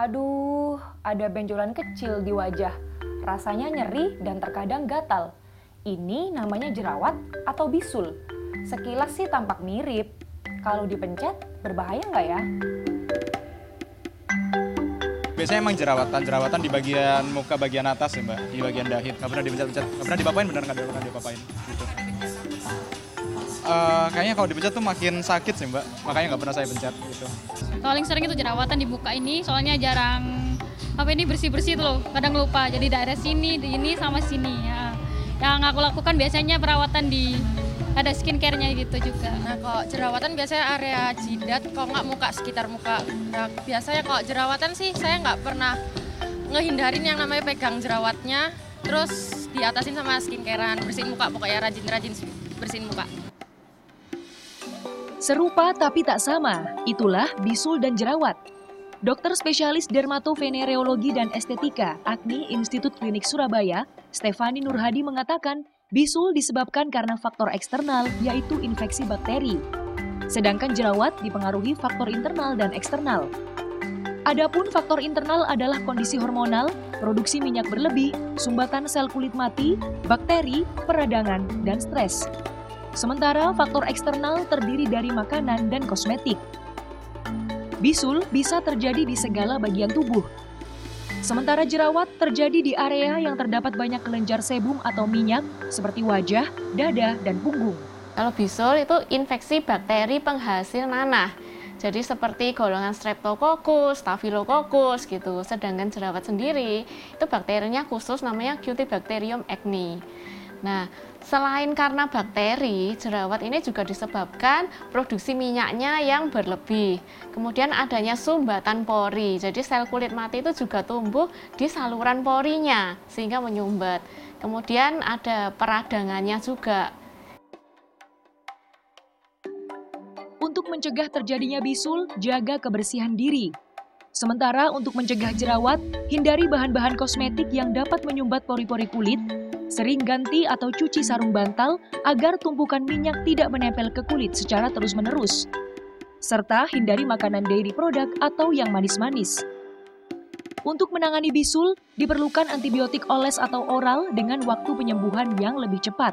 Aduh, ada benjolan kecil di wajah. Rasanya nyeri dan terkadang gatal. Ini namanya jerawat atau bisul. Sekilas sih tampak mirip. Kalau dipencet, berbahaya nggak ya? Biasanya emang jerawatan, jerawatan di bagian muka bagian atas ya mbak, di bagian dahi. Nggak pernah dipencet-pencet, nggak pernah dipapain bener nggak pernah dipapain. Gitu. Uh, kayaknya kalau dipencet tuh makin sakit sih mbak, makanya nggak pernah saya pencet gitu. Paling sering itu jerawatan di muka ini, soalnya jarang apa ini bersih-bersih tuh loh, kadang lupa. Jadi daerah sini, di ini sama sini ya. Yang aku lakukan biasanya perawatan di ada skincare-nya gitu juga. Nah, kalau jerawatan biasanya area jidat, kalau nggak muka sekitar muka. Nah, biasanya kalau jerawatan sih saya nggak pernah ngehindarin yang namanya pegang jerawatnya, terus diatasin sama skincarean, bersihin muka, pokoknya rajin-rajin bersihin muka. Serupa tapi tak sama, itulah bisul dan jerawat. Dokter spesialis dermatovenereologi dan estetika Agni Institut Klinik Surabaya, Stefani Nurhadi mengatakan, Bisul disebabkan karena faktor eksternal, yaitu infeksi bakteri. Sedangkan jerawat dipengaruhi faktor internal dan eksternal. Adapun faktor internal adalah kondisi hormonal, produksi minyak berlebih, sumbatan sel kulit mati, bakteri, peradangan, dan stres. Sementara faktor eksternal terdiri dari makanan dan kosmetik. Bisul bisa terjadi di segala bagian tubuh, Sementara jerawat terjadi di area yang terdapat banyak kelenjar sebum atau minyak seperti wajah, dada, dan punggung. Kalau bisul itu infeksi bakteri penghasil nanah. Jadi seperti golongan Streptococcus, Staphylococcus gitu. Sedangkan jerawat sendiri itu bakterinya khusus namanya Cutibacterium acne. Nah, selain karena bakteri, jerawat ini juga disebabkan produksi minyaknya yang berlebih. Kemudian adanya sumbatan pori. Jadi sel kulit mati itu juga tumbuh di saluran porinya sehingga menyumbat. Kemudian ada peradangannya juga. Untuk mencegah terjadinya bisul, jaga kebersihan diri. Sementara untuk mencegah jerawat, hindari bahan-bahan kosmetik yang dapat menyumbat pori-pori kulit Sering ganti atau cuci sarung bantal agar tumpukan minyak tidak menempel ke kulit secara terus-menerus. Serta hindari makanan dairy product atau yang manis-manis. Untuk menangani bisul, diperlukan antibiotik oles atau oral dengan waktu penyembuhan yang lebih cepat.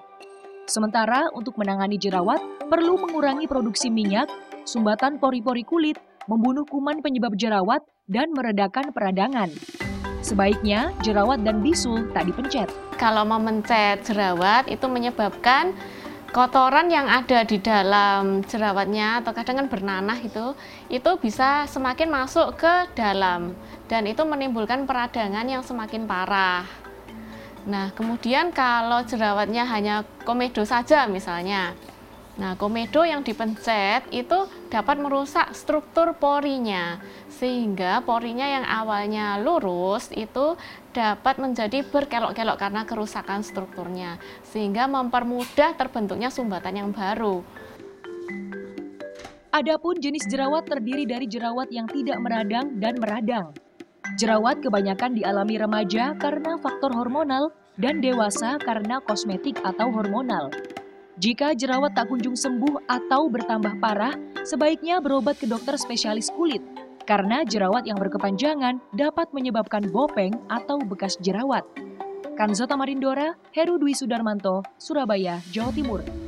Sementara untuk menangani jerawat, perlu mengurangi produksi minyak, sumbatan pori-pori kulit, membunuh kuman penyebab jerawat, dan meredakan peradangan. Sebaiknya jerawat dan bisul tak dipencet. Kalau memencet jerawat itu menyebabkan kotoran yang ada di dalam jerawatnya atau kadang kan bernanah itu itu bisa semakin masuk ke dalam dan itu menimbulkan peradangan yang semakin parah. Nah, kemudian kalau jerawatnya hanya komedo saja misalnya, Nah, komedo yang dipencet itu dapat merusak struktur porinya, sehingga porinya yang awalnya lurus itu dapat menjadi berkelok-kelok karena kerusakan strukturnya, sehingga mempermudah terbentuknya sumbatan yang baru. Adapun jenis jerawat terdiri dari jerawat yang tidak meradang dan meradang. Jerawat kebanyakan dialami remaja karena faktor hormonal dan dewasa karena kosmetik atau hormonal. Jika jerawat tak kunjung sembuh atau bertambah parah, sebaiknya berobat ke dokter spesialis kulit karena jerawat yang berkepanjangan dapat menyebabkan bopeng atau bekas jerawat. Kanzota Marindora, Heru Dwi Sudarmanto, Surabaya, Jawa Timur.